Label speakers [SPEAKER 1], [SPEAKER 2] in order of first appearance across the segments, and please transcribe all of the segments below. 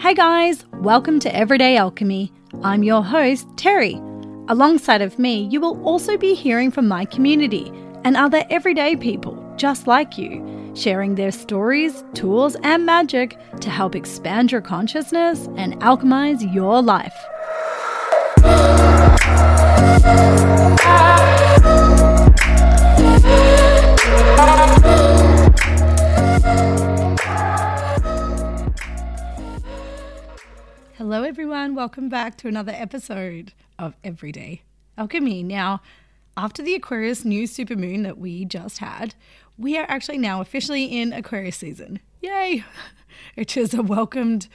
[SPEAKER 1] Hey guys, welcome to Everyday Alchemy. I'm your host, Terry. Alongside of me, you will also be hearing from my community and other everyday people just like you, sharing their stories, tools, and magic to help expand your consciousness and alchemize your life. Hello, everyone. Welcome back to another episode of Everyday Alchemy. Now, after the Aquarius new supermoon that we just had, we are actually now officially in Aquarius season. Yay! Which is a welcomed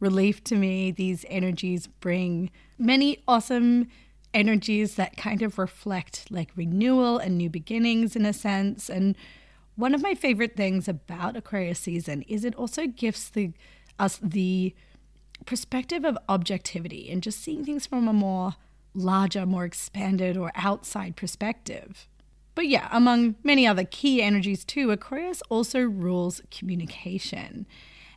[SPEAKER 1] relief to me. These energies bring many awesome energies that kind of reflect like renewal and new beginnings in a sense. And one of my favorite things about Aquarius season is it also gives the us the perspective of objectivity and just seeing things from a more larger, more expanded, or outside perspective. But yeah, among many other key energies too, Aquarius also rules communication.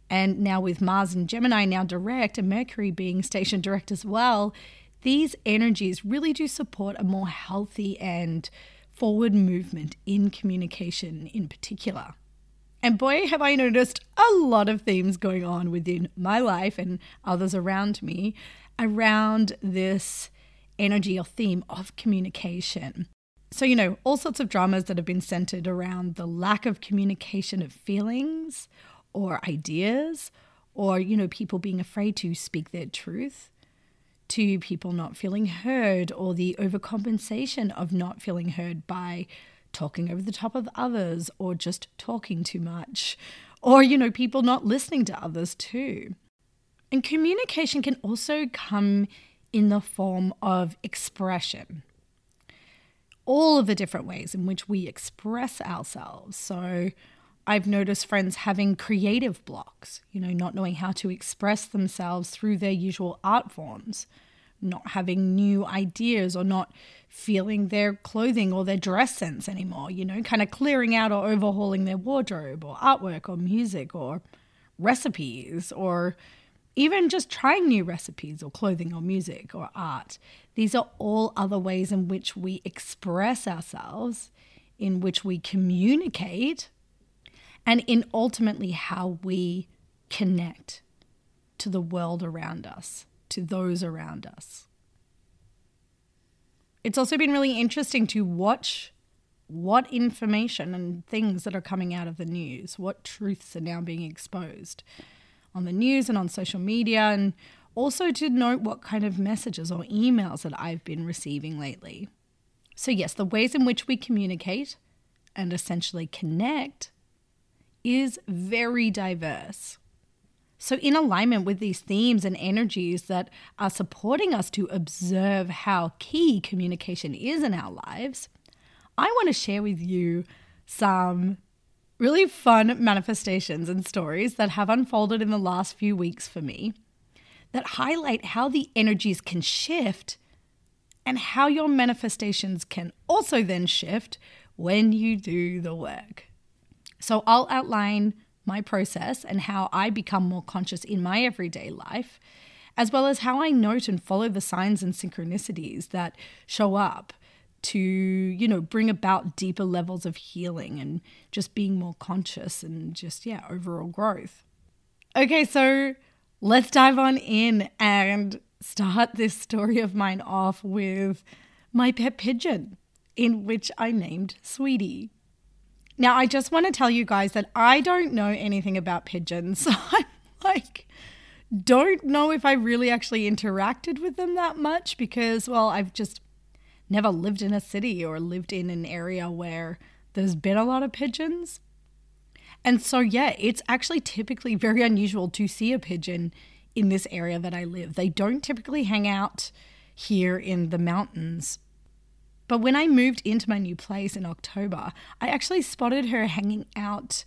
[SPEAKER 1] And now with Mars and Gemini now direct and Mercury being stationed direct as well, these energies really do support a more healthy and forward movement in communication in particular. And boy, have I noticed a lot of themes going on within my life and others around me around this energy or theme of communication. So, you know, all sorts of dramas that have been centered around the lack of communication of feelings or ideas, or, you know, people being afraid to speak their truth, to people not feeling heard, or the overcompensation of not feeling heard by talking over the top of others or just talking too much, or, you know, people not listening to others too. And communication can also come in the form of expression. All of the different ways in which we express ourselves. So, I've noticed friends having creative blocks, you know, not knowing how to express themselves through their usual art forms not having new ideas or not feeling their clothing or their dress sense anymore, you know, kind of clearing out or overhauling their wardrobe or artwork or music or recipes or even just trying new recipes or clothing or music or art. These are all other ways in which we express ourselves, in which we communicate, and in ultimately how we connect to the world around us to those around us. It's also been really interesting to watch what information and things that are coming out of the news, what truths are now being exposed on the news and on social media, and also to note what kind of messages or emails that I've been receiving lately. So, yes, the ways in which we communicate and essentially connect is very diverse. So, in alignment with these themes and energies that are supporting us to observe how key communication is in our lives, I want to share with you some really fun manifestations and stories that have unfolded in the last few weeks for me that highlight how the energies can shift and how your manifestations can also then shift when you do the work. So, I'll outline my process and how I become more conscious in my everyday life, as well as how I note and follow the signs and synchronicities that show up to, you know, bring about deeper levels of healing and just being more conscious and just, yeah, overall growth. Okay, so let's dive on in and start this story of mine off with my pet pigeon, in which I named Sweetie. Now, I just want to tell you guys that I don't know anything about pigeons. I'm like, don't know if I really actually interacted with them that much because, well, I've just never lived in a city or lived in an area where there's been a lot of pigeons. And so, yeah, it's actually typically very unusual to see a pigeon in this area that I live. They don't typically hang out here in the mountains but when I moved into my new place in October, I actually spotted her hanging out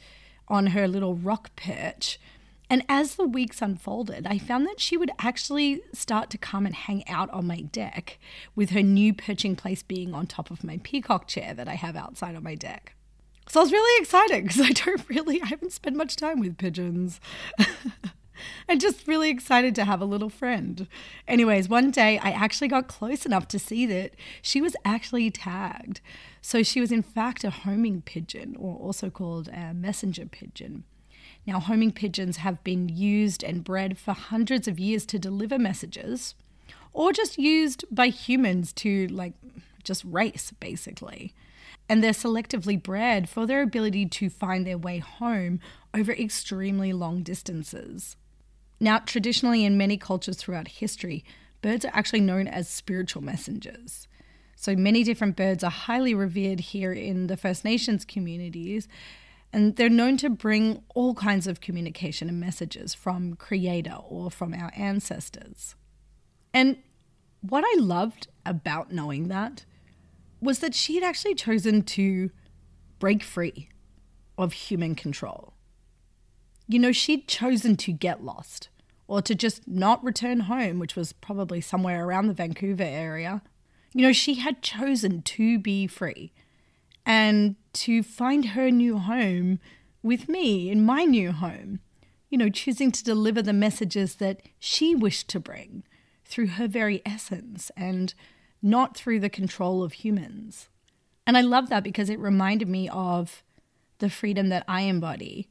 [SPEAKER 1] on her little rock perch. And as the weeks unfolded, I found that she would actually start to come and hang out on my deck, with her new perching place being on top of my peacock chair that I have outside on my deck. So I was really excited because I don't really, I haven't spent much time with pigeons. and just really excited to have a little friend. Anyways, one day I actually got close enough to see that she was actually tagged. So she was in fact a homing pigeon, or also called a messenger pigeon. Now, homing pigeons have been used and bred for hundreds of years to deliver messages, or just used by humans to, like, just race, basically and they're selectively bred for their ability to find their way home over extremely long distances. Now, traditionally, in many cultures throughout history, birds are actually known as spiritual messengers. So many different birds are highly revered here in the First Nations communities, and they're known to bring all kinds of communication and messages from Creator or from our ancestors. And what I loved about knowing that was that she had actually chosen to break free of human control. You know, she'd chosen to get lost or to just not return home, which was probably somewhere around the Vancouver area. You know, she had chosen to be free and to find her new home with me in my new home. You know, choosing to deliver the messages that she wished to bring through her very essence and not through the control of humans. And I love that because it reminded me of the freedom that I embody,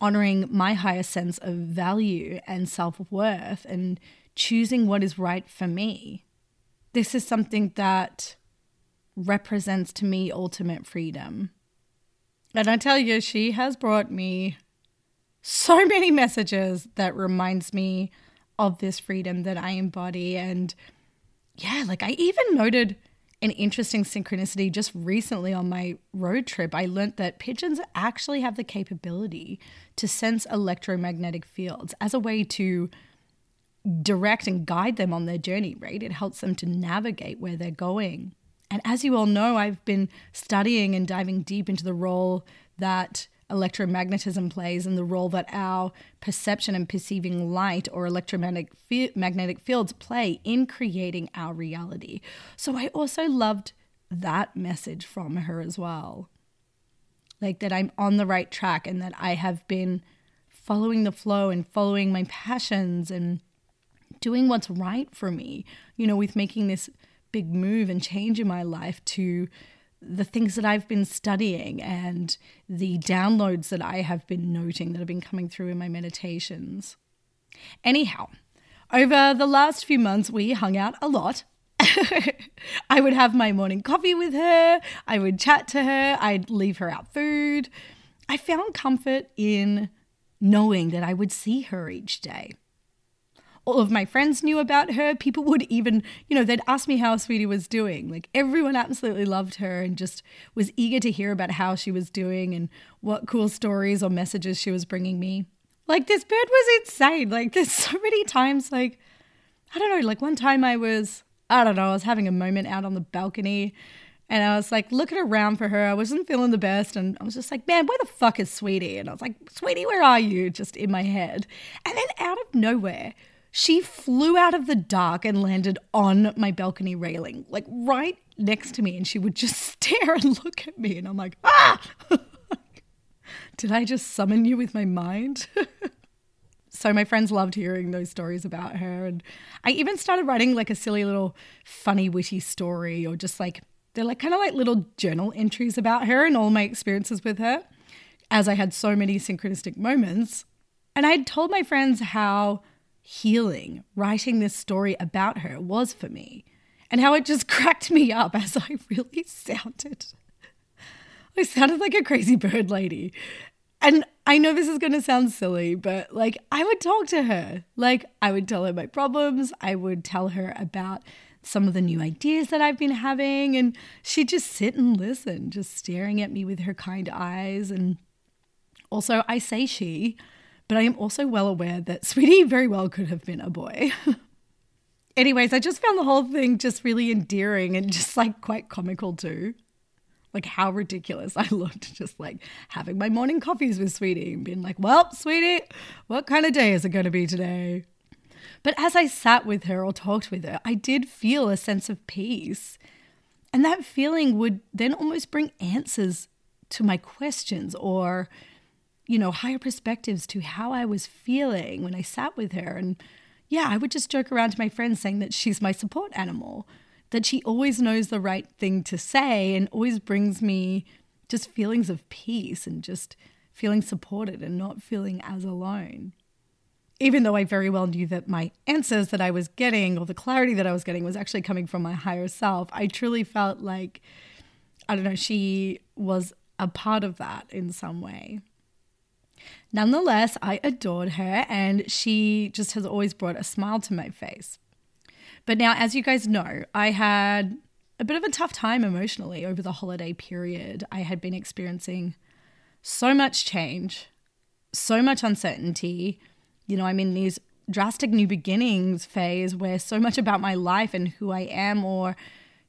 [SPEAKER 1] honoring my higher sense of value and self worth and choosing what is right for me. This is something that represents to me ultimate freedom. And I tell you, she has brought me so many messages that reminds me of this freedom that I embody and yeah, like I even noted an interesting synchronicity just recently on my road trip. I learned that pigeons actually have the capability to sense electromagnetic fields as a way to direct and guide them on their journey, right? It helps them to navigate where they're going. And as you all know, I've been studying and diving deep into the role that electromagnetism plays and the role that our perception and perceiving light or electromagnetic magnetic fields play in creating our reality. So I also loved that message from her as well. Like that I'm on the right track and that I have been following the flow and following my passions and doing what's right for me, you know, with making this big move and change in my life to the things that I've been studying and the downloads that I have been noting that have been coming through in my meditations. Anyhow, over the last few months, we hung out a lot. I would have my morning coffee with her, I would chat to her, I'd leave her out food. I found comfort in knowing that I would see her each day all of my friends knew about her. People would even, you know, they'd ask me how Sweetie was doing. Like everyone absolutely loved her and just was eager to hear about how she was doing and what cool stories or messages she was bringing me. Like this bird was insane. Like there's so many times, like, I don't know, like one time I was, I don't know, I was having a moment out on the balcony and I was like looking around for her. I wasn't feeling the best. And I was just like, man, where the fuck is Sweetie? And I was like, Sweetie, where are you? Just in my head. And then out of nowhere, she flew out of the dark and landed on my balcony railing, like right next to me. And she would just stare and look at me. And I'm like, ah! Did I just summon you with my mind? so my friends loved hearing those stories about her. And I even started writing like a silly little funny, witty story, or just like, they're like kind of like little journal entries about her and all my experiences with her, as I had so many synchronistic moments. And I had told my friends how healing writing this story about her was for me, and how it just cracked me up as I really sounded. I sounded like a crazy bird lady. And I know this is going to sound silly, but like I would talk to her. Like I would tell her my problems. I would tell her about some of the new ideas that I've been having. And she'd just sit and listen, just staring at me with her kind eyes. And also, I say she, but I am also well aware that Sweetie very well could have been a boy. Anyways, I just found the whole thing just really endearing and just like quite comical too. Like how ridiculous I looked just like having my morning coffees with Sweetie and being like, well, Sweetie, what kind of day is it going to be today? But as I sat with her or talked with her, I did feel a sense of peace. And that feeling would then almost bring answers to my questions or you know, higher perspectives to how I was feeling when I sat with her. And yeah, I would just joke around to my friends saying that she's my support animal, that she always knows the right thing to say and always brings me just feelings of peace and just feeling supported and not feeling as alone. Even though I very well knew that my answers that I was getting or the clarity that I was getting was actually coming from my higher self, I truly felt like, I don't know, she was a part of that in some way. Nonetheless, I adored her and she just has always brought a smile to my face. But now, as you guys know, I had a bit of a tough time emotionally over the holiday period. I had been experiencing so much change, so much uncertainty. You know, I'm in these drastic new beginnings phase where so much about my life and who I am or,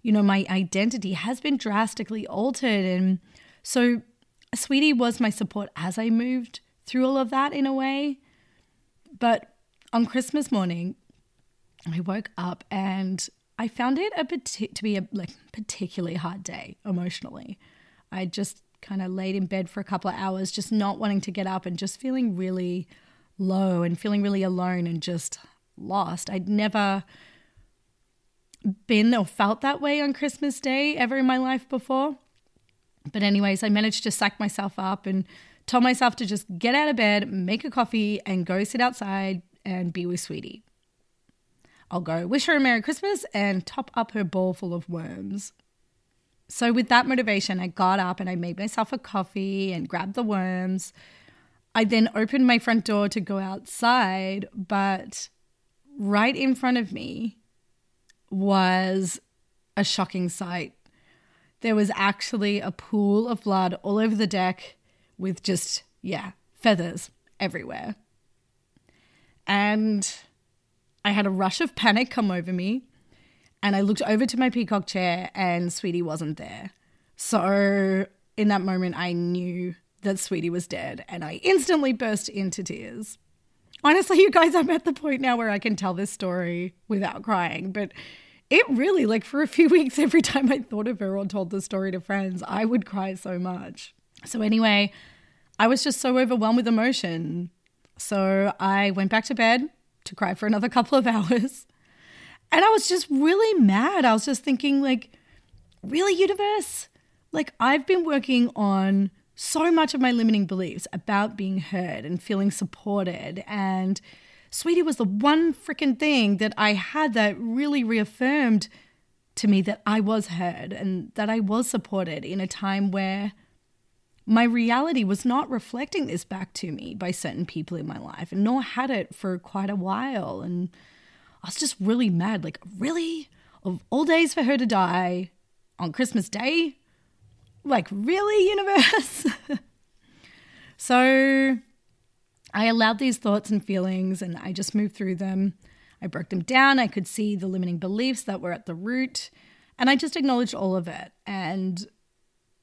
[SPEAKER 1] you know, my identity has been drastically altered. And so, Sweetie was my support as I moved through all of that in a way. But on Christmas morning, I woke up and I found it a to be a like particularly hard day emotionally. I just kind of laid in bed for a couple of hours, just not wanting to get up and just feeling really low and feeling really alone and just lost. I'd never been or felt that way on Christmas Day ever in my life before. But, anyways, I managed to psych myself up and told myself to just get out of bed, make a coffee, and go sit outside and be with Sweetie. I'll go wish her a Merry Christmas and top up her bowl full of worms. So, with that motivation, I got up and I made myself a coffee and grabbed the worms. I then opened my front door to go outside, but right in front of me was a shocking sight. There was actually a pool of blood all over the deck with just, yeah, feathers everywhere. And I had a rush of panic come over me. And I looked over to my peacock chair and Sweetie wasn't there. So in that moment, I knew that Sweetie was dead and I instantly burst into tears. Honestly, you guys, I'm at the point now where I can tell this story without crying, but it really, like for a few weeks, every time I thought of her or told the story to friends, I would cry so much. So, anyway, I was just so overwhelmed with emotion. So, I went back to bed to cry for another couple of hours. And I was just really mad. I was just thinking, like, really, universe? Like, I've been working on so much of my limiting beliefs about being heard and feeling supported. And Sweetie was the one freaking thing that I had that really reaffirmed to me that I was heard and that I was supported in a time where my reality was not reflecting this back to me by certain people in my life, and nor had it for quite a while. And I was just really mad. Like, really? Of all days for her to die on Christmas Day? Like, really, universe? so I allowed these thoughts and feelings and I just moved through them. I broke them down. I could see the limiting beliefs that were at the root. And I just acknowledged all of it. And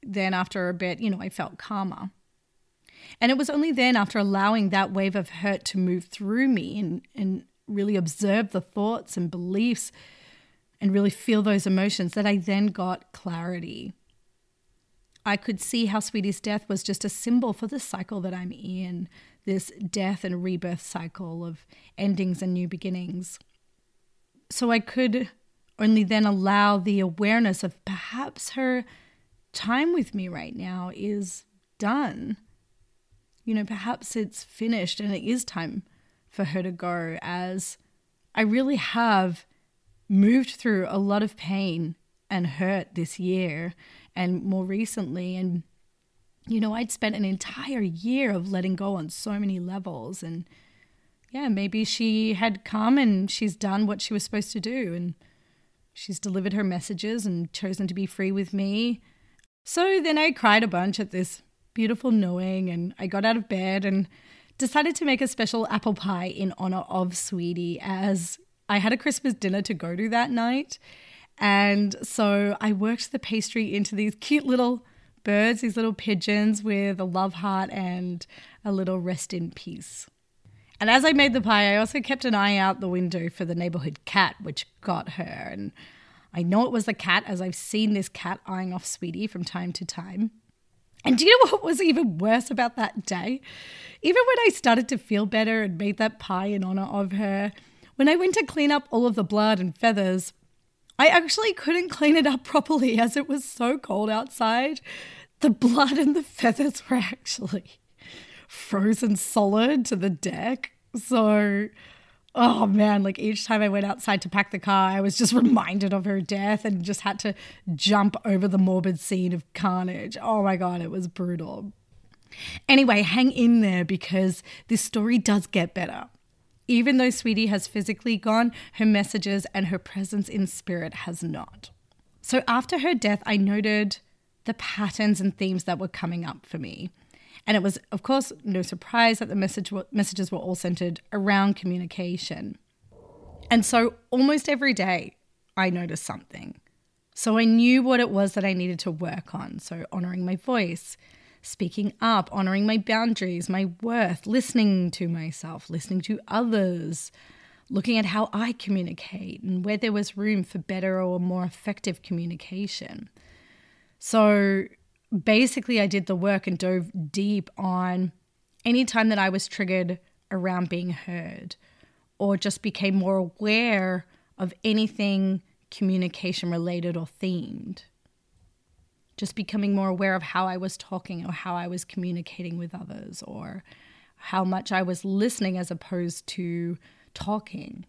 [SPEAKER 1] then after a bit, you know, I felt calmer. And it was only then, after allowing that wave of hurt to move through me and, and really observe the thoughts and beliefs and really feel those emotions, that I then got clarity. I could see how Sweetie's death was just a symbol for the cycle that I'm in this death and rebirth cycle of endings and new beginnings. So I could only then allow the awareness of perhaps her time with me right now is done. You know, perhaps it's finished and it is time for her to go, as I really have moved through a lot of pain and hurt this year and more recently. And, you know, I'd spent an entire year of letting go on so many levels. And yeah, maybe she had come and she's done what she was supposed to do. And she's delivered her messages and chosen to be free with me. So then I cried a bunch at this beautiful knowing and I got out of bed and decided to make a special apple pie in honor of Sweetie as I had a Christmas dinner to go to that night. And so I worked the pastry into these cute little birds, these little pigeons with a love heart and a little rest in peace. And as I made the pie, I also kept an eye out the window for the neighborhood cat, which got her. And I know it was the cat as I've seen this cat eyeing off Sweetie from time to time. And do you know what was even worse about that day? Even when I started to feel better and made that pie in honor of her, when I went to clean up all of the blood and feathers, I actually couldn't clean it up properly as it was so cold outside. The blood and the feathers were actually frozen solid to the deck. So, oh man, like each time I went outside to pack the car, I was just reminded of her death and just had to jump over the morbid scene of carnage. Oh my God, it was brutal. Anyway, hang in there because this story does get better. Even though Sweetie has physically gone, her messages and her presence in spirit has not. So after her death, I noted the patterns and themes that were coming up for me. And it was, of course, no surprise that the message, messages were all centered around communication. And so almost every day, I noticed something. So I knew what it was that I needed to work on. So honoring my voice, speaking up, honoring my boundaries, my worth, listening to myself, listening to others, looking at how I communicate and where there was room for better or more effective communication. So basically, I did the work and dove deep on any time that I was triggered around being heard or just became more aware of anything communication related or themed just becoming more aware of how I was talking or how I was communicating with others or how much I was listening as opposed to talking.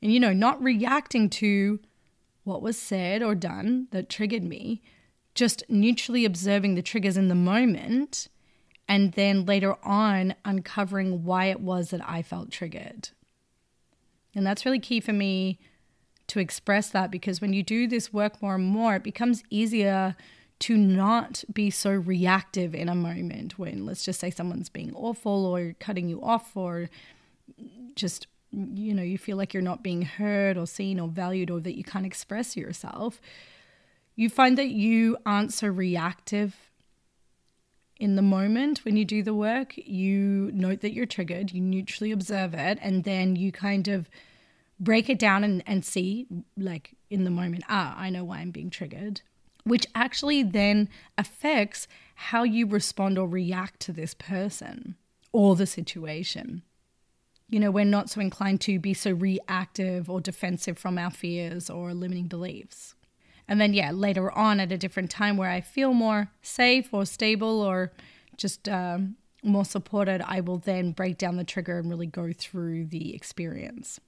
[SPEAKER 1] And, you know, not reacting to what was said or done that triggered me, just neutrally observing the triggers in the moment and then later on uncovering why it was that I felt triggered. And that's really key for me to express that because when you do this work more and more, it becomes easier to not be so reactive in a moment when, let's just say, someone's being awful or cutting you off or just, you know, you feel like you're not being heard or seen or valued or that you can't express yourself. You find that you aren't so reactive in the moment when you do the work. You note that you're triggered, you neutrally observe it, and then you kind of break it down and, and see, like in the moment, ah, I know why I'm being triggered which actually then affects how you respond or react to this person or the situation. You know, we're not so inclined to be so reactive or defensive from our fears or limiting beliefs. And then, yeah, later on at a different time where I feel more safe or stable or just um, more supported, I will then break down the trigger and really go through the experience.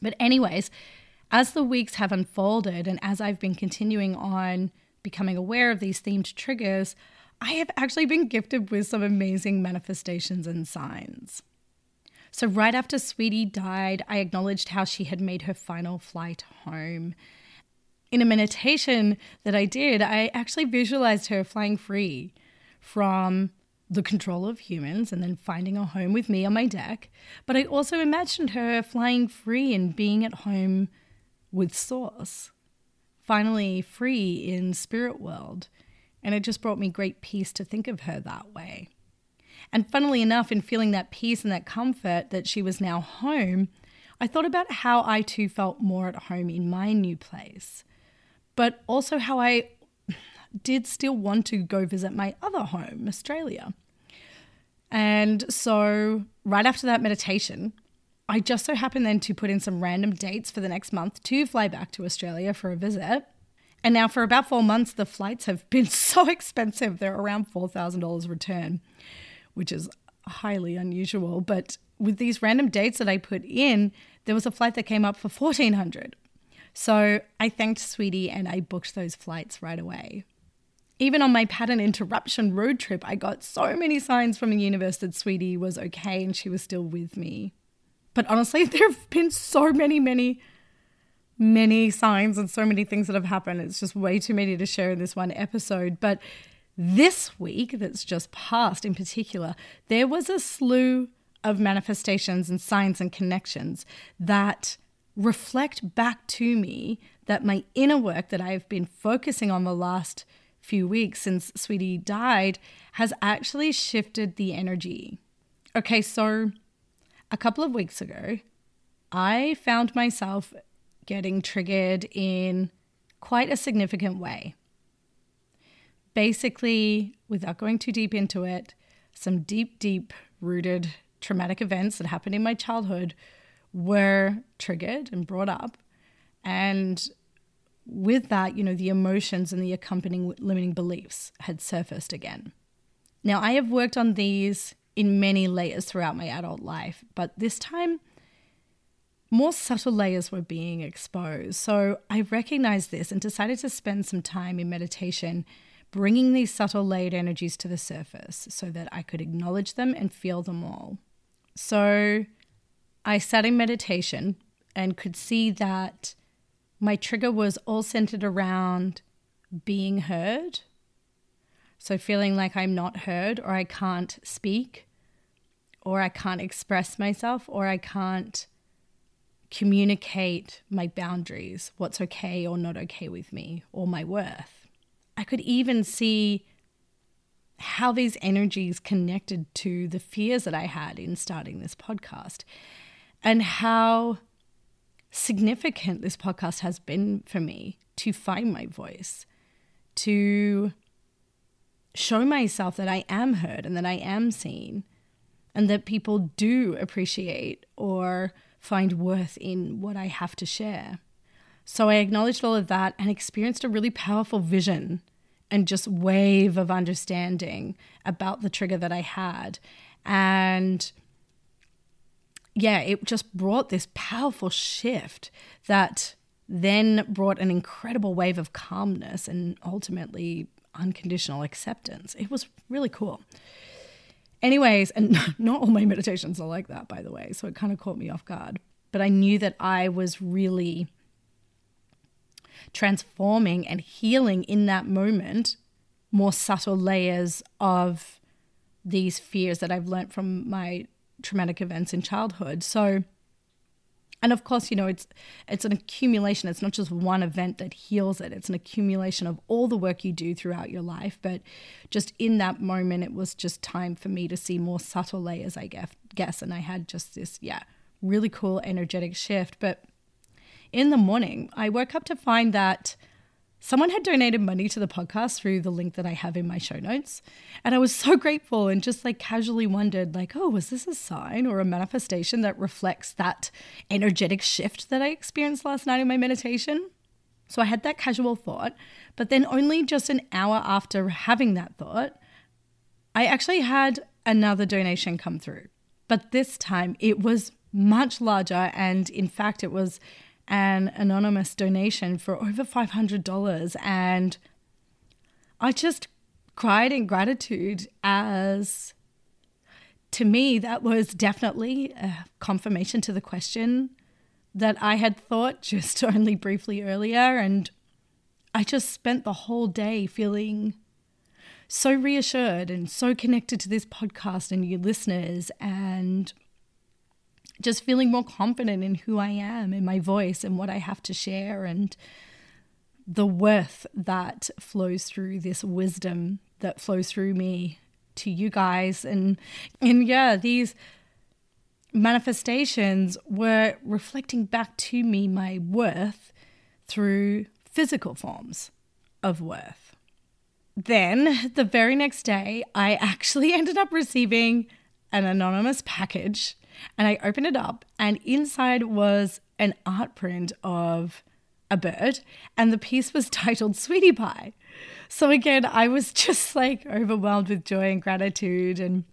[SPEAKER 1] But, anyways, as the weeks have unfolded and as I've been continuing on becoming aware of these themed triggers, I have actually been gifted with some amazing manifestations and signs. So, right after Sweetie died, I acknowledged how she had made her final flight home. In a meditation that I did, I actually visualized her flying free from the control of humans and then finding a home with me on my deck. But I also imagined her flying free and being at home with Source finally free in spirit world. And it just brought me great peace to think of her that way. And funnily enough, in feeling that peace and that comfort that she was now home, I thought about how I too felt more at home in my new place, but also how I did still want to go visit my other home, Australia. And so, right after that meditation, I just so happened then to put in some random dates for the next month to fly back to Australia for a visit. And now, for about four months, the flights have been so expensive. They're around $4,000 return, which is highly unusual. But with these random dates that I put in, there was a flight that came up for 1400 So I thanked Sweetie and I booked those flights right away. Even on my pattern interruption road trip, I got so many signs from the universe that Sweetie was okay and she was still with me. But honestly, there have been so many, many, many signs and so many things that have happened. It's just way too many to share in this one episode. But this week, that's just passed in particular, there was a slew of manifestations and signs and connections that reflect back to me that my inner work that I've been focusing on the last few weeks since Sweetie died has actually shifted the energy. Okay, so a couple of weeks ago, I found myself getting triggered in quite a significant way. Basically, without going too deep into it, some deep, deep rooted traumatic events that happened in my childhood were triggered and brought up. And with that, you know, the emotions and the accompanying limiting beliefs had surfaced again. Now, I have worked on these in many layers throughout my adult life, but this time, more subtle layers were being exposed. So I recognized this and decided to spend some time in meditation bringing these subtle layered energies to the surface so that I could acknowledge them and feel them all. So I sat in meditation and could see that my trigger was all centered around being heard. So feeling like I'm not heard or I can't speak or I can't express myself or I can't communicate my boundaries, what's okay or not okay with me, or my worth. I could even see how these energies connected to the fears that I had in starting this podcast and how significant this podcast has been for me to find my voice, to show myself that I am heard and that I am seen, and that people do appreciate or find worth in what I have to share. So I acknowledged all of that and experienced a really powerful vision and just wave of understanding about the trigger that I had. And yeah, it just brought this powerful shift that then brought an incredible wave of calmness and ultimately unconditional acceptance. It was really cool. Anyways, and not all my meditations are like that, by the way. So it kind of caught me off guard. But I knew that I was really transforming and healing in that moment more subtle layers of these fears that I've learned from my traumatic events in childhood. So, and of course, you know, it's it's an accumulation. It's not just one event that heals it. It's an accumulation of all the work you do throughout your life. But just in that moment, it was just time for me to see more subtle layers, I guess. And I had just this, yeah, really cool energetic shift. But in the morning, I woke up to find that someone had donated money to the podcast through the link that I have in my show notes. And I was so grateful and just like casually wondered, like, oh, was this a sign or a manifestation that reflects that energetic shift that I experienced last night in my meditation? So I had that casual thought, but then only just an hour after having that thought, I actually had another donation come through. But this time it was much larger. And in fact, it was an anonymous donation for over $500. And I just cried in gratitude as to me, that was definitely a confirmation to the question that I had thought just only briefly earlier. And I just spent the whole day feeling so reassured and so connected to this podcast and you listeners and just feeling more confident in who I am and my voice and what I have to share and the worth that flows through this wisdom that flows through me to you guys. And and yeah these manifestations were reflecting back to me my worth through physical forms of worth. Then the very next day i actually ended up receiving an anonymous package and I opened it up, and inside was an art print of a bird, and the piece was titled Sweetie Pie. So again, I was just like overwhelmed with joy and gratitude. And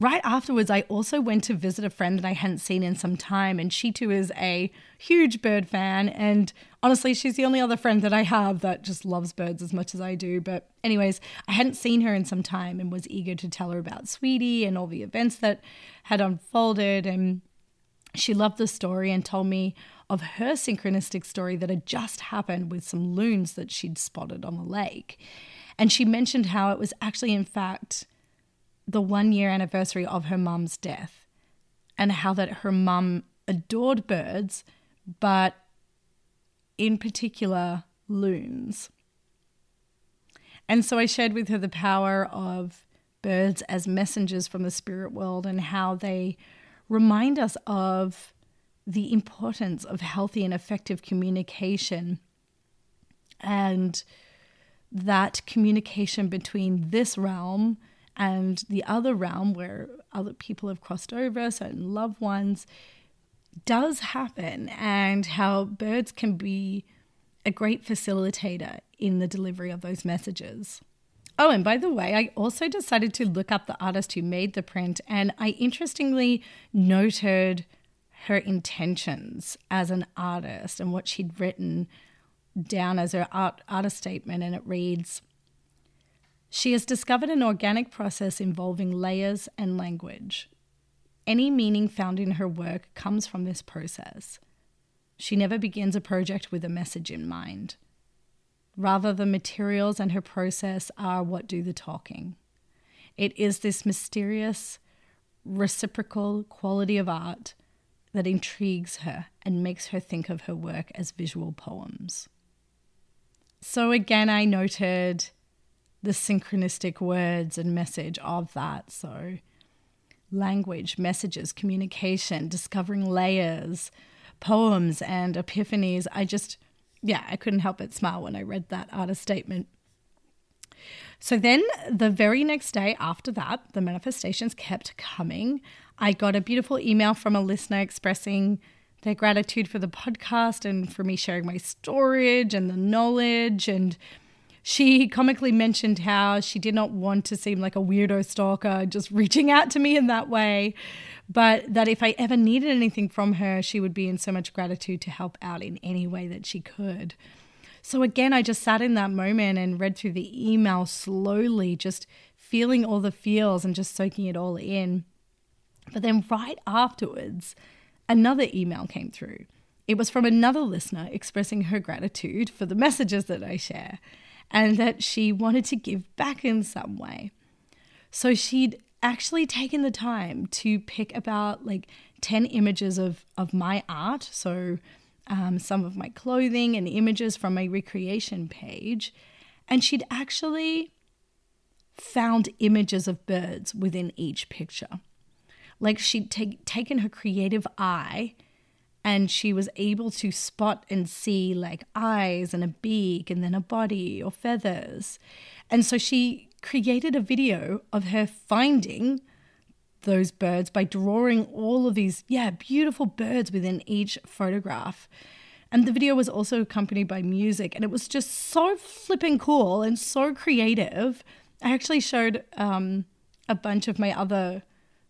[SPEAKER 1] right afterwards, I also went to visit a friend that I hadn't seen in some time, and she too is a huge bird fan. And honestly, she's the only other friend that I have that just loves birds as much as I do. But, anyways, I hadn't seen her in some time and was eager to tell her about Sweetie and all the events that had unfolded. And she loved the story and told me of her synchronistic story that had just happened with some loons that she'd spotted on the lake. And she mentioned how it was actually, in fact, the one year anniversary of her mum's death, and how that her mum adored birds, but in particular, loons. And so I shared with her the power of birds as messengers from the spirit world and how they remind us of the importance of healthy and effective communication and that communication between this realm and the other realm where other people have crossed over, certain loved ones, does happen, and how birds can be a great facilitator in the delivery of those messages. Oh, and by the way, I also decided to look up the artist who made the print, and I interestingly noted her intentions as an artist and what she'd written down as her art, artist statement. And it reads She has discovered an organic process involving layers and language. Any meaning found in her work comes from this process. She never begins a project with a message in mind. Rather, the materials and her process are what do the talking. It is this mysterious, reciprocal quality of art that intrigues her and makes her think of her work as visual poems. So, again, I noted the synchronistic words and message of that. So, language, messages, communication, discovering layers, poems, and epiphanies. I just, yeah, I couldn't help but smile when I read that artist statement. So then the very next day after that, the manifestations kept coming. I got a beautiful email from a listener expressing their gratitude for the podcast and for me sharing my storage and the knowledge and she comically mentioned how she did not want to seem like a weirdo stalker, just reaching out to me in that way, but that if I ever needed anything from her, she would be in so much gratitude to help out in any way that she could. So again, I just sat in that moment and read through the email slowly, just feeling all the feels and just soaking it all in. But then right afterwards, another email came through. It was from another listener expressing her gratitude for the messages that I share and that she wanted to give back in some way. So she'd actually taken the time to pick about like 10 images of, of my art. So um, some of my clothing and images from my recreation page. And she'd actually found images of birds within each picture. Like she'd take, taken her creative eye and she was able to spot and see like eyes and a beak and then a body or feathers. And so she created a video of her finding those birds by drawing all of these, yeah, beautiful birds within each photograph. And the video was also accompanied by music, and it was just so flipping cool and so creative. I actually showed um, a bunch of my other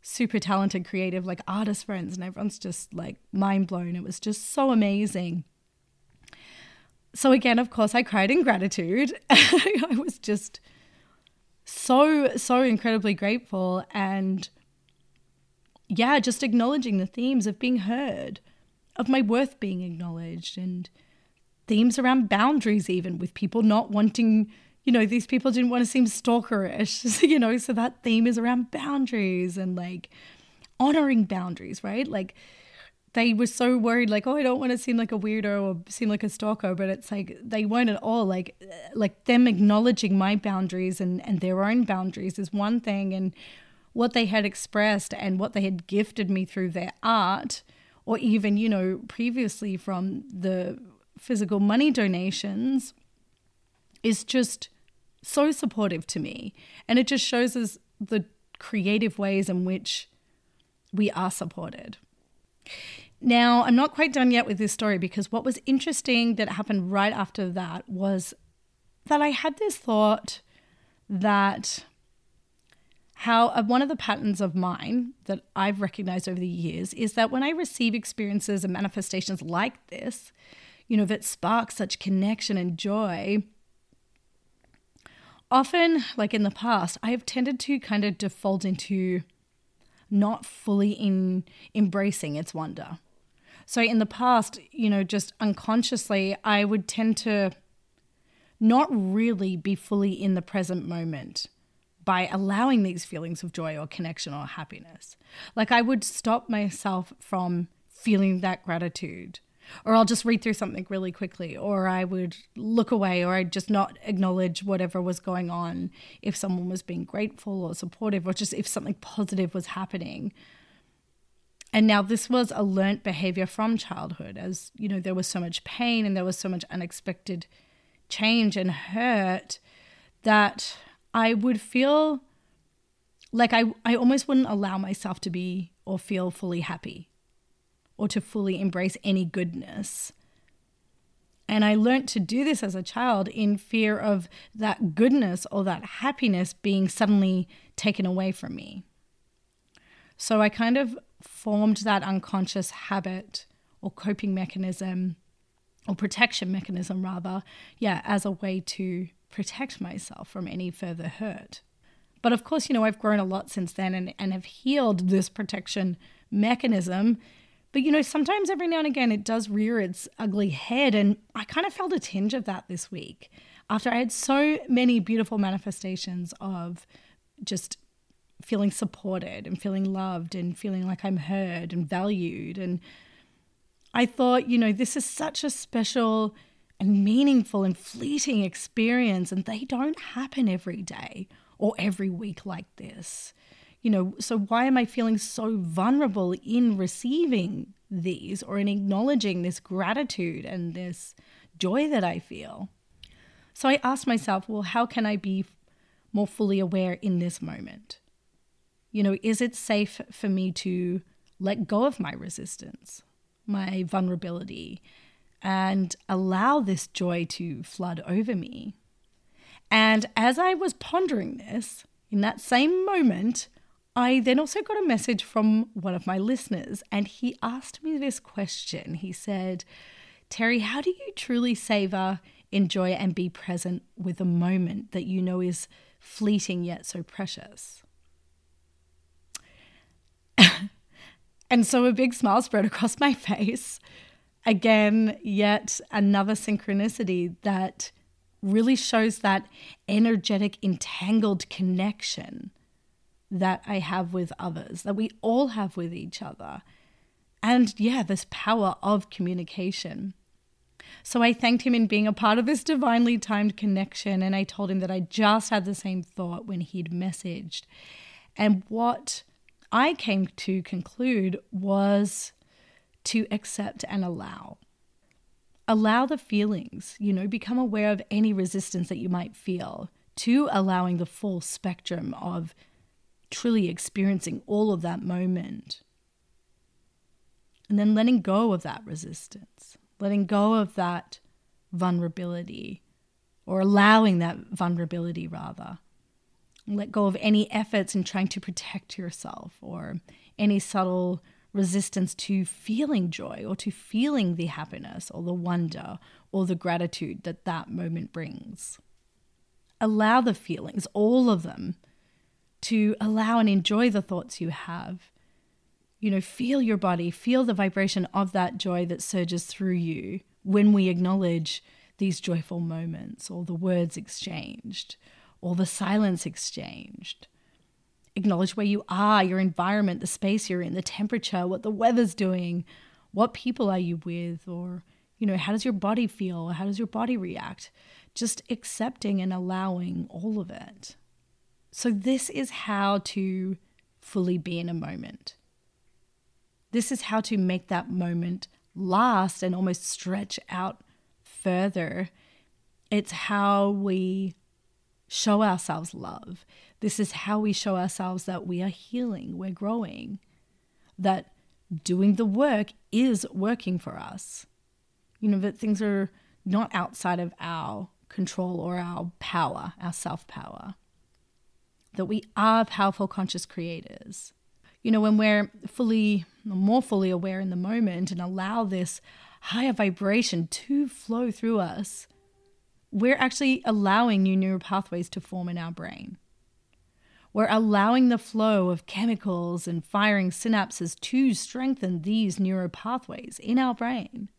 [SPEAKER 1] super talented, creative, like artist friends, and everyone's just like mind blown. It was just so amazing. So, again, of course, I cried in gratitude. I was just so, so incredibly grateful. And yeah, just acknowledging the themes of being heard, of my worth being acknowledged, and themes around boundaries, even with people not wanting you know, these people didn't want to seem stalkerish, you know, so that theme is around boundaries and like honoring boundaries, right? Like they were so worried, like, oh, I don't want to seem like a weirdo or seem like a stalker, but it's like they weren't at all. Like, uh, like them acknowledging my boundaries and and their own boundaries is one thing, and what they had expressed and what they had gifted me through their art, or even you know previously from the physical money donations, is just so supportive to me. And it just shows us the creative ways in which we are supported. Now, I'm not quite done yet with this story because what was interesting that happened right after that was that I had this thought that how uh, one of the patterns of mine that I've recognized over the years is that when I receive experiences and manifestations like this, you know, that spark such connection and joy, often, like in the past, I have tended to kind of default into not fully in embracing its wonder. So in the past, you know, just unconsciously, I would tend to not really be fully in the present moment by allowing these feelings of joy or connection or happiness. Like I would stop myself from feeling that gratitude or I'll just read through something really quickly, or I would look away, or I'd just not acknowledge whatever was going on if someone was being grateful or supportive, or just if something positive was happening. And now this was a learnt behavior from childhood, as you know, there was so much pain and there was so much unexpected change and hurt that I would feel like I, I almost wouldn't allow myself to be or feel fully happy or to fully embrace any goodness. And I learned to do this as a child in fear of that goodness or that happiness being suddenly taken away from me. So I kind of formed that unconscious habit or coping mechanism or protection mechanism, rather, yeah, as a way to protect myself from any further hurt. But of course, you know, I've grown a lot since then and, and have healed this protection mechanism. But, you know, sometimes every now and again it does rear its ugly head. And I kind of felt a tinge of that this week after I had so many beautiful manifestations of just feeling supported and feeling loved and feeling like I'm heard and valued. And I thought, you know, this is such a special and meaningful and fleeting experience, and they don't happen every day or every week like this. You know, so why am I feeling so vulnerable in receiving these or in acknowledging this gratitude and this joy that I feel? So I asked myself, well, how can I be more fully aware in this moment? You know, is it safe for me to let go of my resistance, my vulnerability, and allow this joy to flood over me? And as I was pondering this, in that same moment, I then also got a message from one of my listeners, and he asked me this question. He said, Terry, how do you truly savor, enjoy, and be present with a moment that you know is fleeting yet so precious? and so a big smile spread across my face. Again, yet another synchronicity that really shows that energetic, entangled connection that I have with others, that we all have with each other. And yeah, this power of communication. So I thanked him in being a part of this divinely timed connection. And I told him that I just had the same thought when he'd messaged. And what I came to conclude was to accept and allow allow the feelings, you know, become aware of any resistance that you might feel to allowing the full spectrum of truly experiencing all of that moment. And then letting go of that resistance, letting go of that vulnerability, or allowing that vulnerability rather. Let go of any efforts in trying to protect yourself or any subtle resistance to feeling joy or to feeling the happiness or the wonder or the gratitude that that moment brings. Allow the feelings, all of them, to allow and enjoy the thoughts you have. You know, feel your body, feel the vibration of that joy that surges through you when we acknowledge these joyful moments or the words exchanged or the silence exchanged acknowledge where you are, your environment, the space you're in, the temperature, what the weather's doing, what people are you with, or, you know, how does your body feel? How does your body react? Just accepting and allowing all of it. So, this is how to fully be in a moment. This is how to make that moment last and almost stretch out further. It's how we show ourselves love. This is how we show ourselves that we are healing, we're growing, that doing the work is working for us. You know, that things are not outside of our control or our power, our self power. That we are powerful, conscious creators. You know, when we're fully, more fully aware in the moment and allow this higher vibration to flow through us, we're actually allowing new neural pathways to form in our brain. We're allowing the flow of chemicals and firing synapses to strengthen these neural pathways in our brain,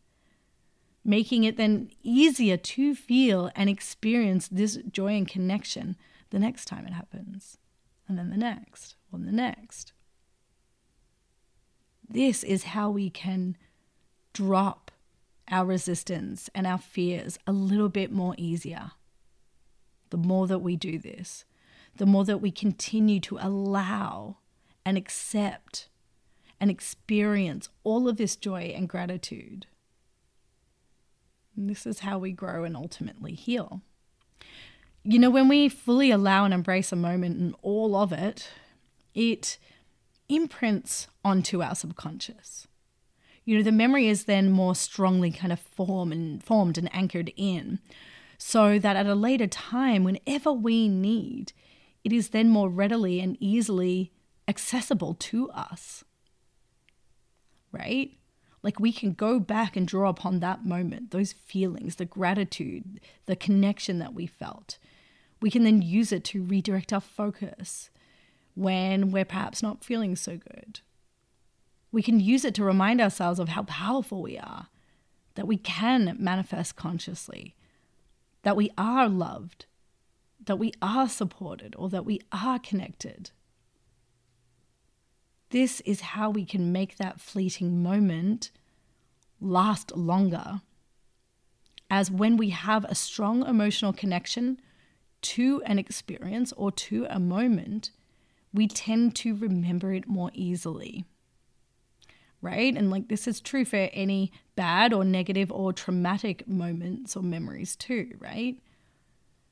[SPEAKER 1] making it then easier to feel and experience this joy and connection the next time it happens, and then the next, and the next. This is how we can drop our resistance and our fears a little bit more easier. The more that we do this, the more that we continue to allow and accept and experience all of this joy and gratitude. And this is how we grow and ultimately heal. You know, when we fully allow and embrace a moment and all of it, it imprints onto our subconscious. You know, the memory is then more strongly kind of formed and formed and anchored in, so that at a later time, whenever we need, it is then more readily and easily accessible to us. Right? Like we can go back and draw upon that moment, those feelings, the gratitude, the connection that we felt. We can then use it to redirect our focus when we're perhaps not feeling so good. We can use it to remind ourselves of how powerful we are, that we can manifest consciously, that we are loved, that we are supported, or that we are connected. This is how we can make that fleeting moment last longer. As when we have a strong emotional connection to an experience or to a moment, we tend to remember it more easily. Right? And like this is true for any bad or negative or traumatic moments or memories too, right?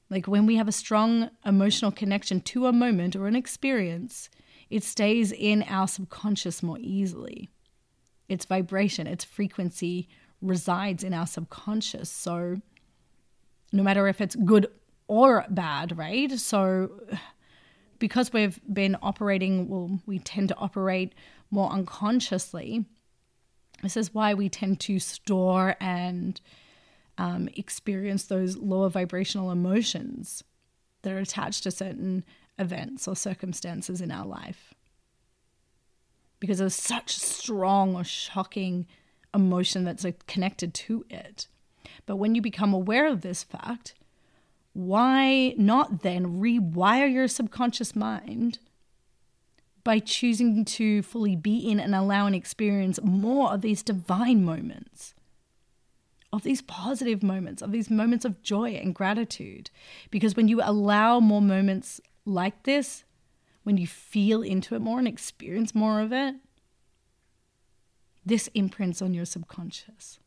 [SPEAKER 1] Like when we have a strong emotional connection to a moment or an experience, it stays in our subconscious more easily. Its vibration, its frequency resides in our subconscious. So, no matter if it's good or bad, right? So, because we've been operating, well, we tend to operate more unconsciously. This is why we tend to store and um, experience those lower vibrational emotions that are attached to certain events or circumstances in our life. Because there's such strong or shocking emotion that's connected to it. But when you become aware of this fact, why not then rewire your subconscious mind by choosing to fully be in and allow and experience more of these divine moments? of these positive moments, of these moments of joy and gratitude. Because when you allow more moments like this, when you feel into it more and experience more of it, this imprints on your subconscious.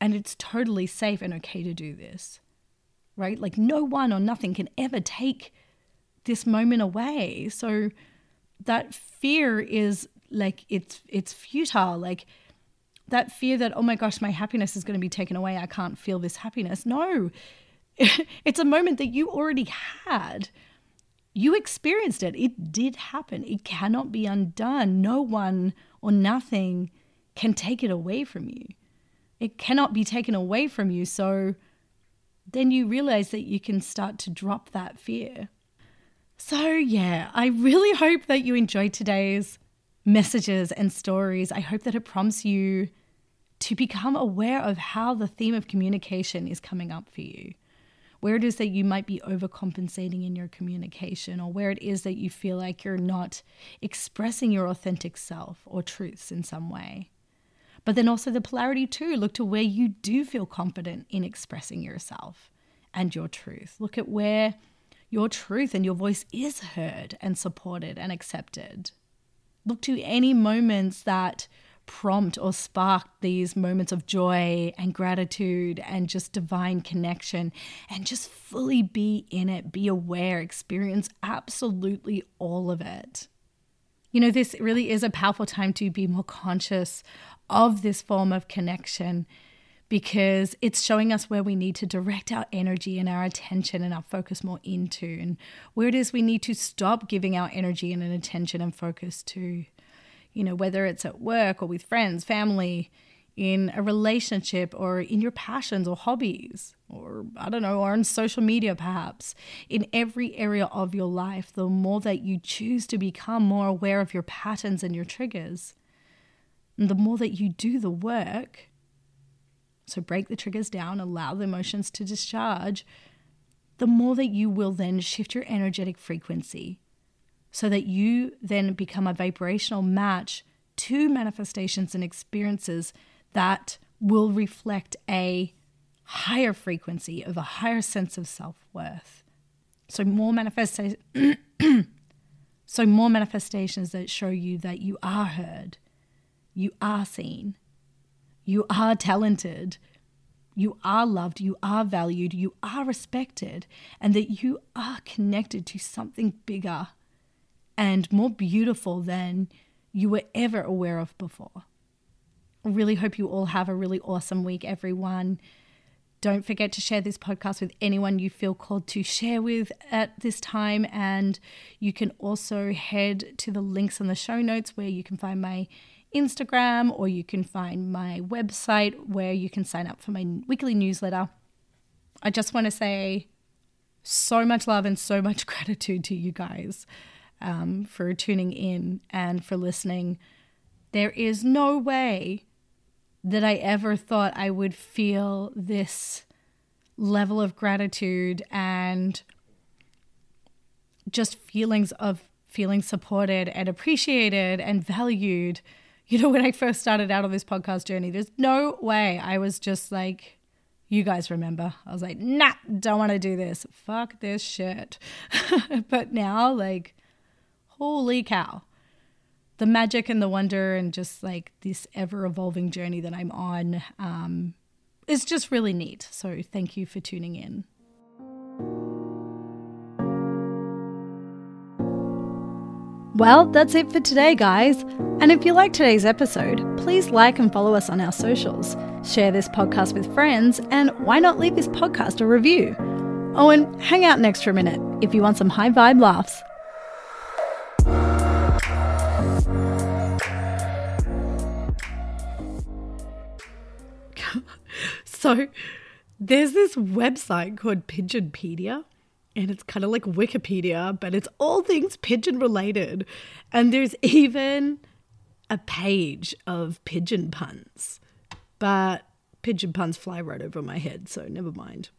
[SPEAKER 1] And it's totally safe and okay to do this, right? Like, no one or nothing can ever take this moment away. So, that fear is like it's it's futile like that fear that, oh my gosh, my happiness is going to be taken away. I can't feel this happiness. No, it's a moment that you already had. You experienced it. It did happen. It cannot be undone. No one or nothing can take it away from you. It cannot be taken away from you. So then you realize that you can start to drop that fear. So, yeah, I really hope that you enjoyed today's messages and stories. I hope that it prompts you to become aware of how the theme of communication is coming up for you. Where it is that you might be overcompensating in your communication, or where it is that you feel like you're not expressing your authentic self or truths in some way. But then also the polarity too. Look to where you do feel confident in expressing yourself and your truth. Look at where your truth and your voice is heard and supported and accepted. Look to any moments that prompt or spark these moments of joy and gratitude and just divine connection and just fully be in it, be aware, experience absolutely all of it. You know, this really is a powerful time to be more conscious of this form of connection because it's showing us where we need to direct our energy and our attention and our focus more into, and where it is we need to stop giving our energy and attention and focus to. You know, whether it's at work or with friends, family, in a relationship or in your passions or hobbies, or I don't know, or on social media perhaps, in every area of your life, the more that you choose to become more aware of your patterns and your triggers, and the more that you do the work, so break the triggers down, allow the emotions to discharge, the more that you will then shift your energetic frequency so that you then become a vibrational match to manifestations and experiences that will reflect a higher frequency of a higher sense of self-worth. So more manifestation so more manifestations that show you that you are heard, you are seen, you are talented. you are loved, you are valued, you are respected, and that you are connected to something bigger and more beautiful than you were ever aware of before. I really hope you all have a really awesome week, everyone. Don't forget to share this podcast with anyone you feel called to share with at this time. And you can also head to the links in the show notes where you can find my Instagram or you can find my website where you can sign up for my weekly newsletter. I just want to say so much love and so much gratitude to you guys um, for tuning in and for listening. There is no way that I ever thought I would feel this level of gratitude and just feelings of feeling supported and appreciated and valued. You know, when I first started out on this podcast journey, there's no way I was just like, you guys remember. I was like, nah, don't want to do this. Fuck this shit. but now, like, holy cow the magic and the wonder and just like this ever evolving journey that I'm on um, is just really neat. So thank you for tuning in. Well, that's it for today, guys. And if you like today's episode, please like and follow us on our socials. Share this podcast with friends, and why not leave this podcast a review? Oh, and hang out next for a minute if you want some high vibe laughs. So there's this website called Pigeonpedia, and it's kind of like Wikipedia, but it's all things pigeon related. And there's even a page of pigeon puns, but pigeon puns fly right over my head, so never mind.